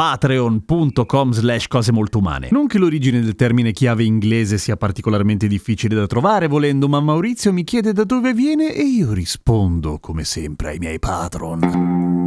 patreon.com slash cose molto umane. Non che l'origine del termine chiave inglese sia particolarmente difficile da trovare volendo, ma Maurizio mi chiede da dove viene e io rispondo come sempre ai miei patron.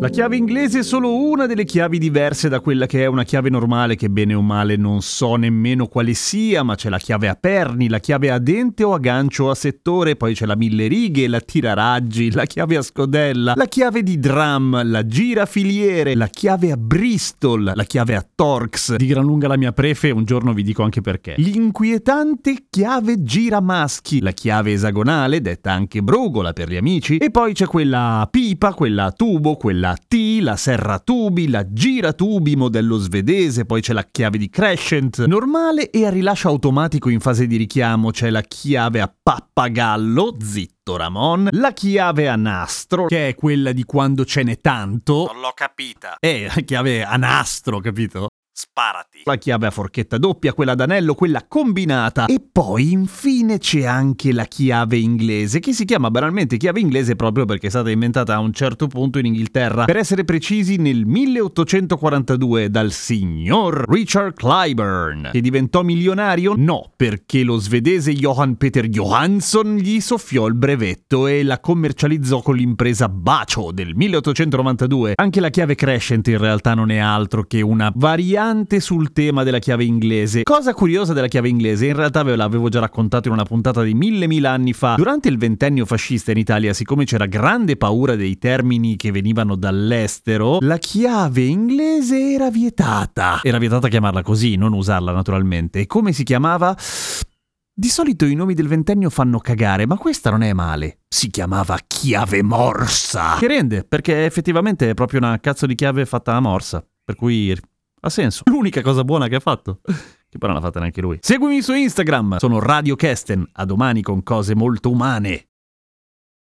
La chiave inglese è solo una delle chiavi diverse da quella che è una chiave normale che bene o male non so nemmeno quale sia, ma c'è la chiave a perni, la chiave a dente o a gancio o a settore, poi c'è la mille righe, la tiraraggi, la chiave a scodella, la chiave di drum, la girafiliere, la chiave a Bristol, la chiave a Torx, di gran lunga la mia prefe, un giorno vi dico anche perché. L'inquietante chiave giramaschi, la chiave esagonale, detta anche brogola per gli amici, e poi c'è quella pipa, quella tubo, quella a T, la serratubi, la giratubi modello svedese, poi c'è la chiave di crescent normale e a rilascio automatico in fase di richiamo c'è la chiave a pappagallo, zitto Ramon, la chiave a nastro, che è quella di quando ce n'è tanto. Non l'ho capita. Eh, chiave a nastro, capito? Sparati. La chiave a forchetta doppia, quella d'anello, quella combinata. E poi infine c'è anche la chiave inglese, che si chiama banalmente chiave inglese proprio perché è stata inventata a un certo punto in Inghilterra. Per essere precisi nel 1842 dal signor Richard Clyburn, che diventò milionario? No, perché lo svedese Johan Peter Johansson gli soffiò il brevetto e la commercializzò con l'impresa Bacio del 1892. Anche la chiave crescent in realtà non è altro che una variante sul tema della chiave inglese. Cosa curiosa della chiave inglese, in realtà ve l'avevo già raccontato in una puntata di mille mila anni fa. Durante il ventennio fascista in Italia, siccome c'era grande paura dei termini che venivano dall'estero, la chiave inglese era vietata. Era vietata chiamarla così, non usarla naturalmente. E come si chiamava? Di solito i nomi del ventennio fanno cagare, ma questa non è male. Si chiamava chiave morsa. Che rende, perché effettivamente è proprio una cazzo di chiave fatta a morsa. Per cui ha senso. L'unica cosa buona che ha fatto. Che poi non l'ha fatta neanche lui. Seguimi su Instagram, sono Radio Kesten. A domani con cose molto umane.